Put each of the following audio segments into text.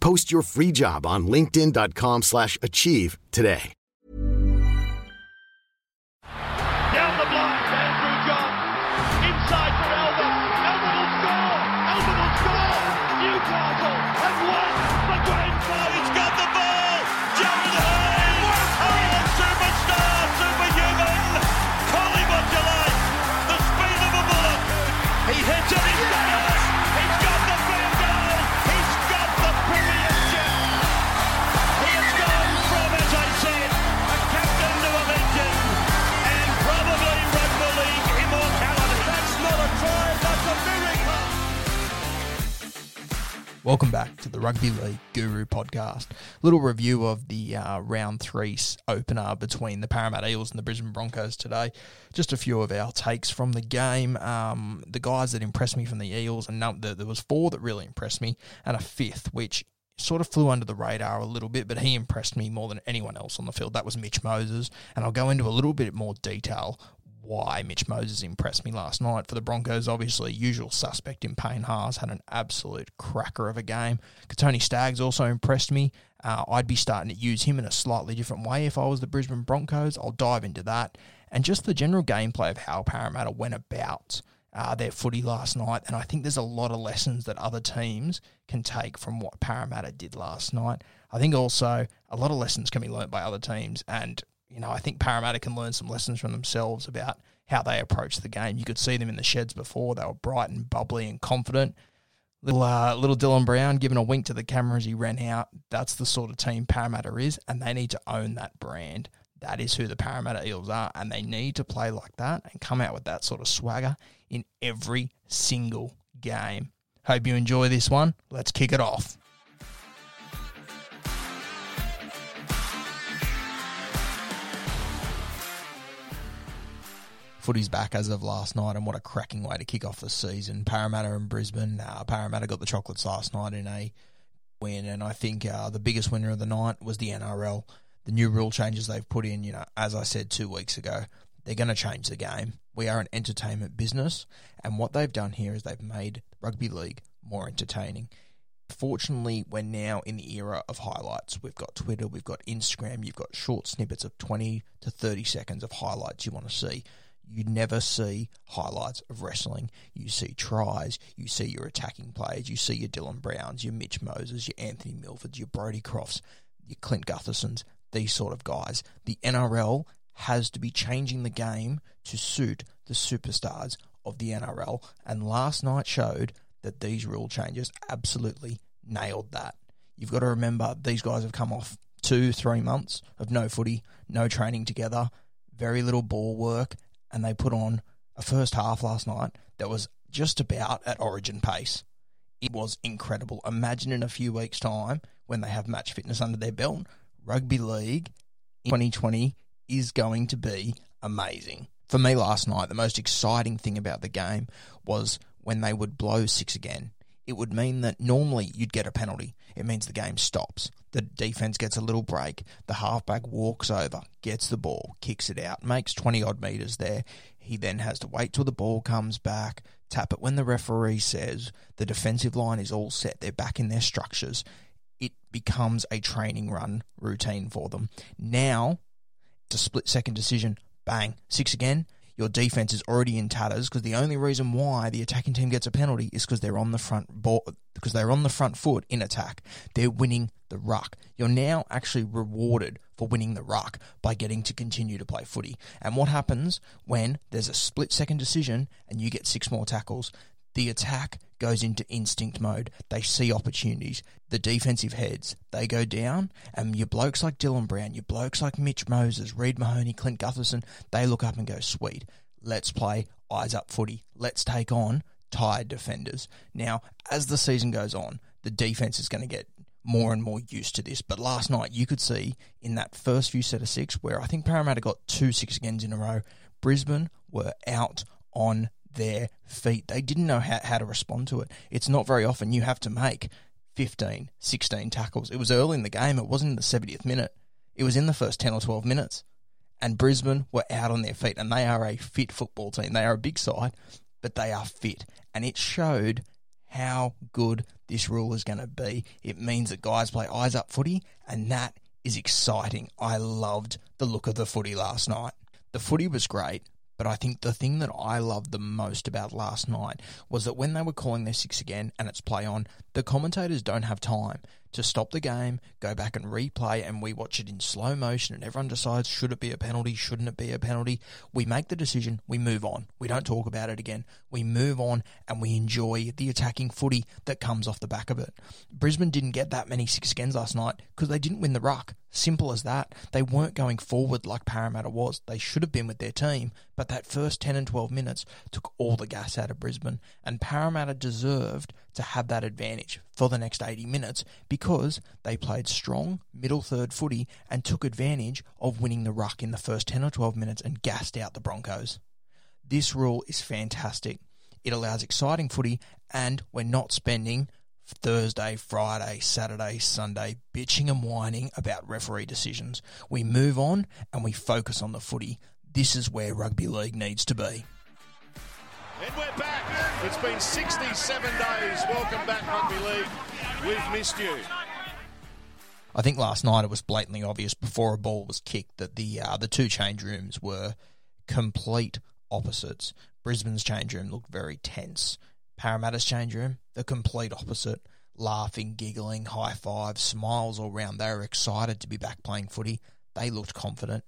Post your free job on linkedin.com slash achieve today. Down the block, Andrew John. Inside for Elba. Elba will score. Elba will score. Newcastle Welcome back to the Rugby League Guru podcast. Little review of the uh, round three opener between the Parramatta Eels and the Brisbane Broncos today. Just a few of our takes from the game. Um, the guys that impressed me from the Eels, and there was four that really impressed me, and a fifth which sort of flew under the radar a little bit, but he impressed me more than anyone else on the field. That was Mitch Moses, and I'll go into a little bit more detail why Mitch Moses impressed me last night. For the Broncos, obviously, usual suspect in Payne Haas had an absolute cracker of a game. Kotoni Staggs also impressed me. Uh, I'd be starting to use him in a slightly different way if I was the Brisbane Broncos. I'll dive into that. And just the general gameplay of how Parramatta went about uh, their footy last night. And I think there's a lot of lessons that other teams can take from what Parramatta did last night. I think also a lot of lessons can be learnt by other teams. And you know, I think Parramatta can learn some lessons from themselves about how they approach the game. You could see them in the sheds before; they were bright and bubbly and confident. Little uh, little Dylan Brown giving a wink to the camera as he ran out. That's the sort of team Parramatta is, and they need to own that brand. That is who the Parramatta Eels are, and they need to play like that and come out with that sort of swagger in every single game. Hope you enjoy this one. Let's kick it off. Footy's back as of last night, and what a cracking way to kick off the season. Parramatta and Brisbane. Uh, Parramatta got the chocolates last night in a win, and I think uh, the biggest winner of the night was the NRL. The new rule changes they've put in, you know, as I said two weeks ago, they're going to change the game. We are an entertainment business, and what they've done here is they've made rugby league more entertaining. Fortunately, we're now in the era of highlights. We've got Twitter, we've got Instagram, you've got short snippets of 20 to 30 seconds of highlights you want to see. You never see highlights of wrestling. You see tries, you see your attacking plays, you see your Dylan Browns, your Mitch Moses, your Anthony Milfords, your Brodie Crofts, your Clint Guthersons, these sort of guys. The NRL has to be changing the game to suit the superstars of the NRL, and last night showed that these rule changes absolutely nailed that. You've got to remember these guys have come off two, three months of no footy, no training together, very little ball work, and they put on a first half last night that was just about at origin pace. It was incredible. Imagine in a few weeks' time when they have match fitness under their belt, rugby league in 2020 is going to be amazing. For me last night, the most exciting thing about the game was when they would blow six again. It would mean that normally you'd get a penalty. It means the game stops. The defense gets a little break. The halfback walks over, gets the ball, kicks it out, makes 20 odd meters there. He then has to wait till the ball comes back, tap it when the referee says the defensive line is all set. They're back in their structures. It becomes a training run routine for them. Now, it's a split second decision. Bang, six again. Your defense is already in tatters because the only reason why the attacking team gets a penalty is because they're on the front ball because they're on the front foot in attack. They're winning the ruck. You're now actually rewarded for winning the ruck by getting to continue to play footy. And what happens when there's a split second decision and you get six more tackles? The attack goes into instinct mode. They see opportunities. The defensive heads, they go down, and your blokes like Dylan Brown, your blokes like Mitch Moses, Reed Mahoney, Clint Gutherson, they look up and go, sweet, let's play eyes up footy. Let's take on tired defenders. Now, as the season goes on, the defense is going to get more and more used to this. But last night, you could see in that first few set of six, where I think Parramatta got two six agains in a row, Brisbane were out on their feet. They didn't know how, how to respond to it. It's not very often you have to make 15, 16 tackles. It was early in the game. It wasn't in the 70th minute. It was in the first 10 or 12 minutes. And Brisbane were out on their feet, and they are a fit football team. They are a big side, but they are fit. And it showed how good this rule is going to be. It means that guys play eyes up footy, and that is exciting. I loved the look of the footy last night. The footy was great. But I think the thing that I loved the most about last night was that when they were calling their six again and it's play on, the commentators don't have time to stop the game, go back and replay, and we watch it in slow motion, and everyone decides should it be a penalty, shouldn't it be a penalty. We make the decision, we move on. We don't talk about it again. We move on and we enjoy the attacking footy that comes off the back of it. Brisbane didn't get that many six agains last night because they didn't win the ruck. Simple as that. They weren't going forward like Parramatta was. They should have been with their team, but that first 10 and 12 minutes took all the gas out of Brisbane, and Parramatta deserved to have that advantage for the next 80 minutes because they played strong middle third footy and took advantage of winning the ruck in the first 10 or 12 minutes and gassed out the Broncos. This rule is fantastic. It allows exciting footy and we're not spending Thursday, Friday, Saturday, Sunday bitching and whining about referee decisions. We move on and we focus on the footy. This is where rugby league needs to be. And we're back. It's been 67 days. Welcome back, Rugby League. We've missed you. I think last night it was blatantly obvious before a ball was kicked that the uh, the two change rooms were complete opposites. Brisbane's change room looked very tense. Parramatta's change room, the complete opposite. Laughing, giggling, high fives, smiles all round. They were excited to be back playing footy. They looked confident.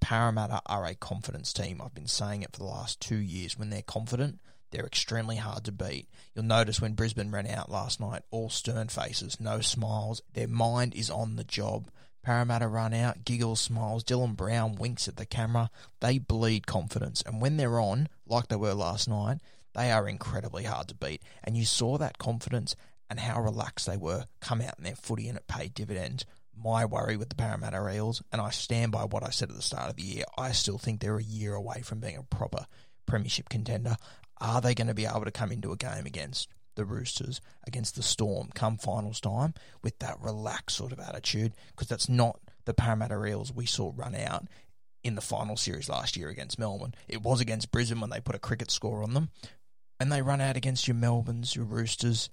Parramatta are a confidence team. I've been saying it for the last two years. When they're confident, they're extremely hard to beat. You'll notice when Brisbane ran out last night, all stern faces, no smiles. Their mind is on the job. Parramatta run out, giggles, smiles. Dylan Brown winks at the camera. They bleed confidence. And when they're on, like they were last night, they are incredibly hard to beat. And you saw that confidence and how relaxed they were come out in their footy and it paid dividends my worry with the Parramatta Eels, and I stand by what I said at the start of the year. I still think they're a year away from being a proper premiership contender. Are they going to be able to come into a game against the Roosters, against the Storm, come finals time with that relaxed sort of attitude? Because that's not the Parramatta Eels we saw run out in the final series last year against Melbourne. It was against Brisbane when they put a cricket score on them. And they run out against your Melbournes, your Roosters,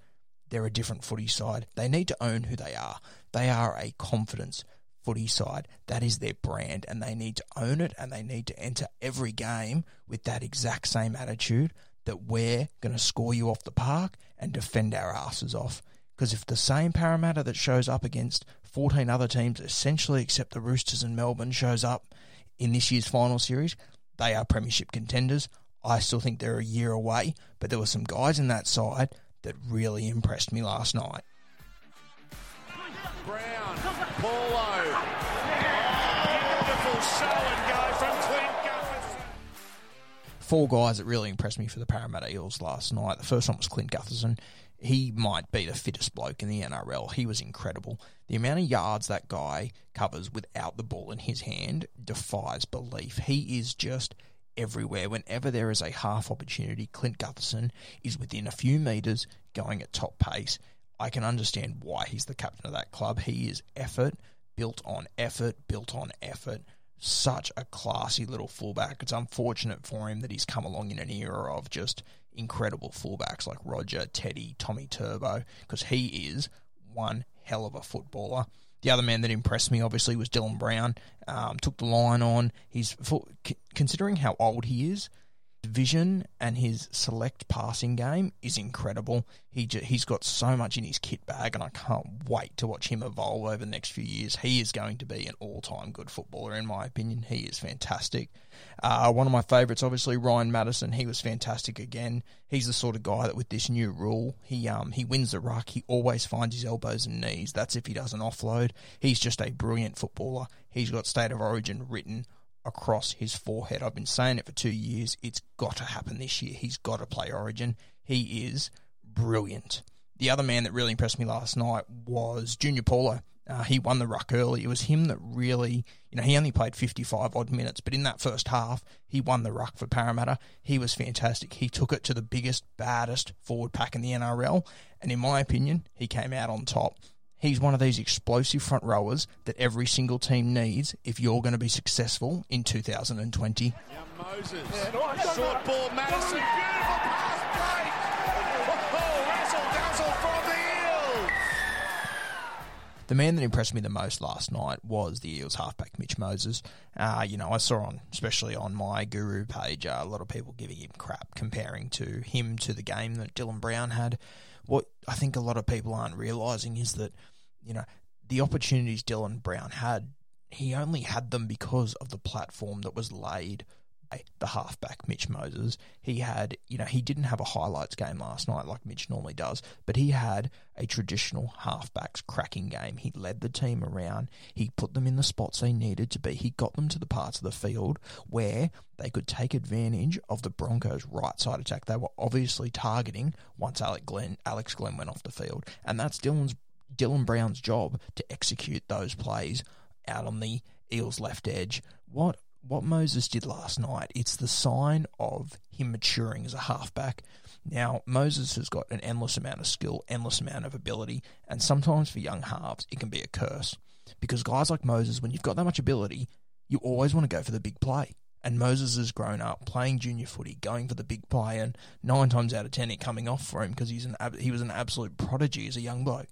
they're a different footy side. They need to own who they are. They are a confidence footy side. That is their brand, and they need to own it and they need to enter every game with that exact same attitude that we're going to score you off the park and defend our asses off. Because if the same Parramatta that shows up against 14 other teams, essentially except the Roosters and Melbourne, shows up in this year's final series, they are premiership contenders. I still think they're a year away, but there were some guys in that side that really impressed me last night. Brown, Paulo. Beautiful show Four guys that really impressed me for the Parramatta Eels last night. The first one was Clint Gutherson. He might be the fittest bloke in the NRL. He was incredible. The amount of yards that guy covers without the ball in his hand defies belief. He is just everywhere. Whenever there is a half opportunity, Clint Gutherson is within a few metres going at top pace. I can understand why he's the captain of that club. He is effort, built on effort, built on effort. Such a classy little fullback. It's unfortunate for him that he's come along in an era of just incredible fullbacks like Roger, Teddy, Tommy Turbo, because he is one hell of a footballer. The other man that impressed me, obviously, was Dylan Brown. Um, took the line on. He's for, considering how old he is, vision and his select passing game is incredible. He he's got so much in his kit bag, and I can't wait to watch him evolve over the next few years. He is going to be an all-time good footballer, in my opinion. He is fantastic. Uh, one of my favourites, obviously, Ryan Matterson. He was fantastic again. He's the sort of guy that, with this new rule, he um he wins the ruck. He always finds his elbows and knees. That's if he doesn't offload. He's just a brilliant footballer. He's got state of origin written across his forehead. I've been saying it for two years. It's got to happen this year. He's got to play Origin. He is brilliant. The other man that really impressed me last night was Junior Paulo. Uh, he won the ruck early. It was him that really, you know, he only played 55 odd minutes, but in that first half, he won the ruck for Parramatta. He was fantastic. He took it to the biggest, baddest forward pack in the NRL, and in my opinion, he came out on top. He's one of these explosive front rowers that every single team needs if you're going to be successful in 2020. Young Moses, short ball, Matterson, beautiful pass break. Oh, razzle dazzle from the Eels. The man that impressed me the most last night was the Eels halfback Mitch Moses. Uh, you know, I saw on, especially on my Guru page, uh, a lot of people giving him crap, comparing to him to the game that Dylan Brown had. What I think a lot of people aren't realizing is that you know, the opportunities Dylan Brown had, he only had them because of the platform that was laid the halfback, Mitch Moses. He had, you know, he didn't have a highlights game last night like Mitch normally does, but he had a traditional halfbacks cracking game. He led the team around. He put them in the spots they needed to be. He got them to the parts of the field where they could take advantage of the Broncos' right side attack. They were obviously targeting once Alex Glenn, Alex Glenn went off the field, and that's Dylan's Dylan Brown's job to execute those plays out on the Eels left edge. What what Moses did last night, it's the sign of him maturing as a halfback. Now, Moses has got an endless amount of skill, endless amount of ability, and sometimes for young halves, it can be a curse. Because guys like Moses, when you've got that much ability, you always want to go for the big play. And Moses has grown up playing junior footy, going for the big play, and nine times out of ten, it coming off for him because he's an he was an absolute prodigy as a young bloke.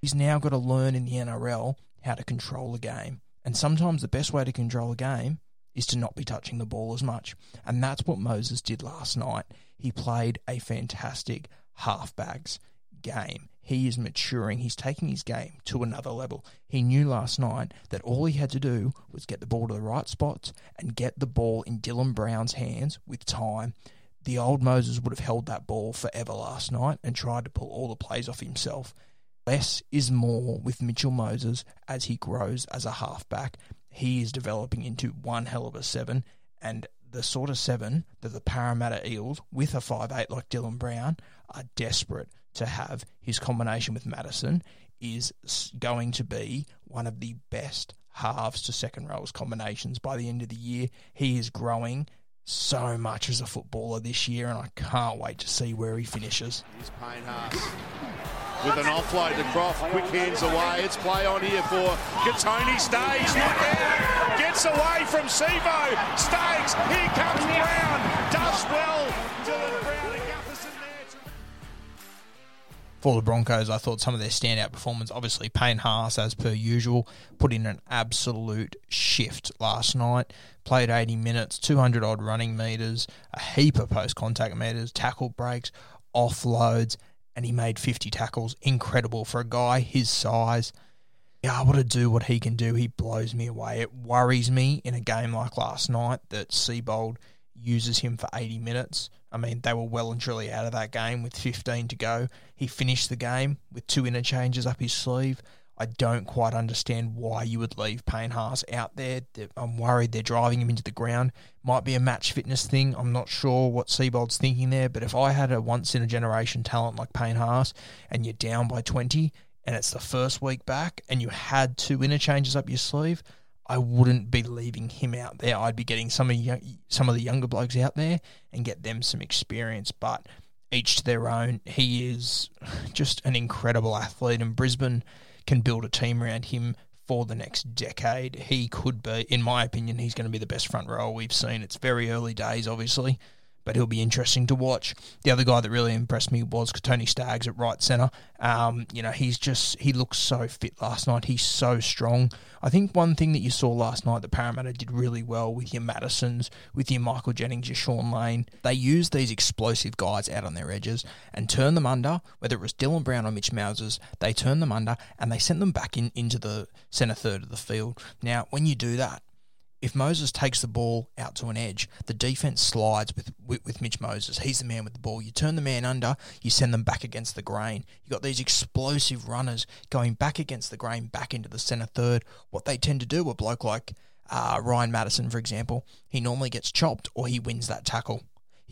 He's now got to learn in the NRL how to control a game. And sometimes the best way to control a game is to not be touching the ball as much. And that's what Moses did last night. He played a fantastic halfbacks game. He is maturing. He's taking his game to another level. He knew last night that all he had to do was get the ball to the right spots and get the ball in Dylan Brown's hands with time. The old Moses would have held that ball forever last night and tried to pull all the plays off himself. Less is more with Mitchell Moses as he grows as a halfback. He is developing into one hell of a seven, and the sort of seven that the Parramatta Eels, with a five eight like Dylan Brown, are desperate to have. His combination with Matterson is going to be one of the best halves to second rows combinations by the end of the year. He is growing so much as a footballer this year, and I can't wait to see where he finishes. Here's Payne Haas with an offload to Croft. Quick hands away. It's play on here for Kotoni. Staggs, there. Gets away from Sivo. Staggs. Here comes Brown. Does well. Dylan Brown and there. For the Broncos, I thought some of their standout performance, obviously Payne Haas, as per usual, put in an absolute shift last night. Played 80 minutes, 200 odd running metres, a heap of post contact metres, tackle breaks, offloads, and he made 50 tackles. Incredible for a guy his size. Yeah, able to do what he can do, he blows me away. It worries me in a game like last night that Seibold uses him for 80 minutes. I mean, they were well and truly out of that game with 15 to go. He finished the game with two interchanges up his sleeve. I don't quite understand why you would leave Payne Haas out there. I'm worried they're driving him into the ground. Might be a match fitness thing. I'm not sure what Seibold's thinking there, but if I had a once in a generation talent like Payne Haas and you're down by 20 and it's the first week back and you had two interchanges up your sleeve, I wouldn't be leaving him out there. I'd be getting some of some of the younger blokes out there and get them some experience. But each to their own. He is just an incredible athlete, and Brisbane can build a team around him for the next decade. He could be, in my opinion, he's going to be the best front row we've seen. It's very early days, obviously, but he'll be interesting to watch. The other guy that really impressed me was Tony Staggs at right centre. Um, you know, he's just he looks so fit last night. He's so strong. I think one thing that you saw last night that Parramatta did really well with your Mattersons, with your Michael Jennings, your Shaun Lane, they used these explosive guys out on their edges and turned them under. Whether it was Dylan Brown or Mitch Moses, they turned them under and they sent them back in into the centre third of the field. Now, when you do that, if Moses takes the ball out to an edge, the defense slides with, with, with Mitch Moses. He's the man with the ball. You turn the man under, you send them back against the grain. You got these explosive runners going back against the grain, back into the centre third. What they tend to do, a bloke like uh, Ryan Matterson, for example, he normally gets chopped or he wins that tackle.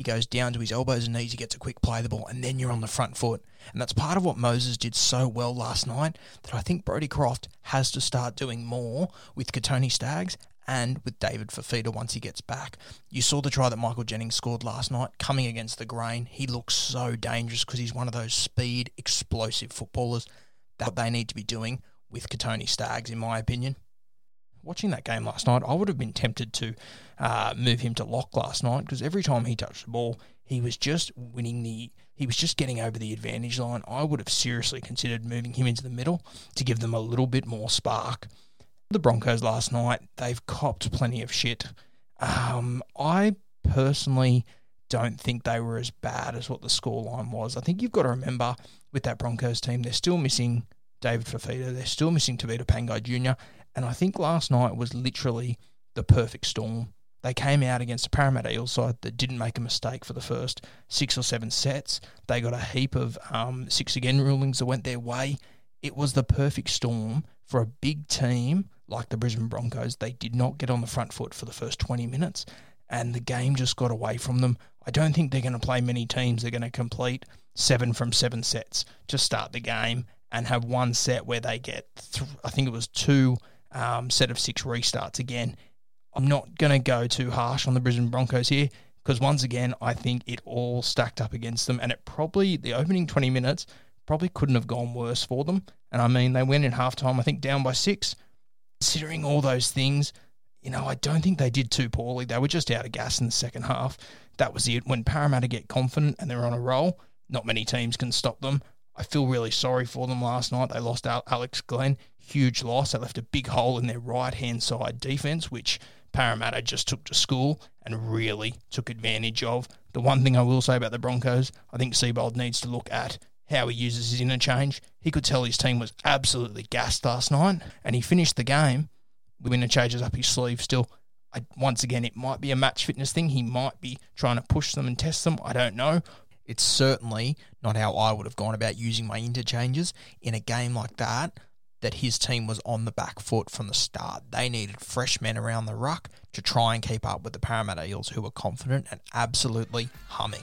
He goes down to his elbows and knees, he gets a quick play the ball, and then you're on the front foot. And that's part of what Moses did so well last night that I think Brodie Croft has to start doing more with Kotoni Staggs and with David Fifita once he gets back. You saw the try that Michael Jennings scored last night coming against the grain. He looks so dangerous because he's one of those speed, explosive footballers. That they need to be doing with Kotoni Staggs, in my opinion. Watching that game last night, I would have been tempted to uh, move him to lock last night because every time he touched the ball, he was just winning the. He was just getting over the advantage line. I would have seriously considered moving him into the middle to give them a little bit more spark the Broncos last night, they've copped plenty of shit. Um, I personally don't think they were as bad as what the scoreline was. I think you've got to remember with that Broncos team, they're still missing David Fifita, they're still missing Tevita Pangai Jr., and I think last night was literally the perfect storm. They came out against a Parramatta Eels side that didn't make a mistake for the first six or seven sets. They got a heap of um, six again rulings that went their way. It was the perfect storm for a big team like the Brisbane Broncos, they did not get on the front foot for the first 20 minutes, and the game just got away from them. I don't think they're going to play many teams. They're going to complete seven from seven sets to start the game and have one set where they get, th- I think it was two um, set of six restarts again. I'm not going to go too harsh on the Brisbane Broncos here because once again, I think it all stacked up against them, and it probably the opening 20 minutes probably couldn't have gone worse for them. And I mean, they went in halftime, I think, down by six considering all those things, you know, I don't think they did too poorly. They were just out of gas in the second half. That was it. When Parramatta get confident and they're on a roll, not many teams can stop them. I feel really sorry for them last night. They lost Alex Glenn, huge loss. They left a big hole in their right hand side defence, which Parramatta just took to school and really took advantage of. The one thing I will say about the Broncos, I think Seibold needs to look at how he uses his interchange. He could tell his team was absolutely gassed last night, and he finished the game with interchanges up his sleeve still. I, once again, it might be a match fitness thing. He might be trying to push them and test them. I don't know. It's certainly not how I would have gone about using my interchanges in a game like that. That his team was on the back foot from the start. They needed fresh men around the ruck to try and keep up with the Parramatta Eels, who were confident and absolutely humming.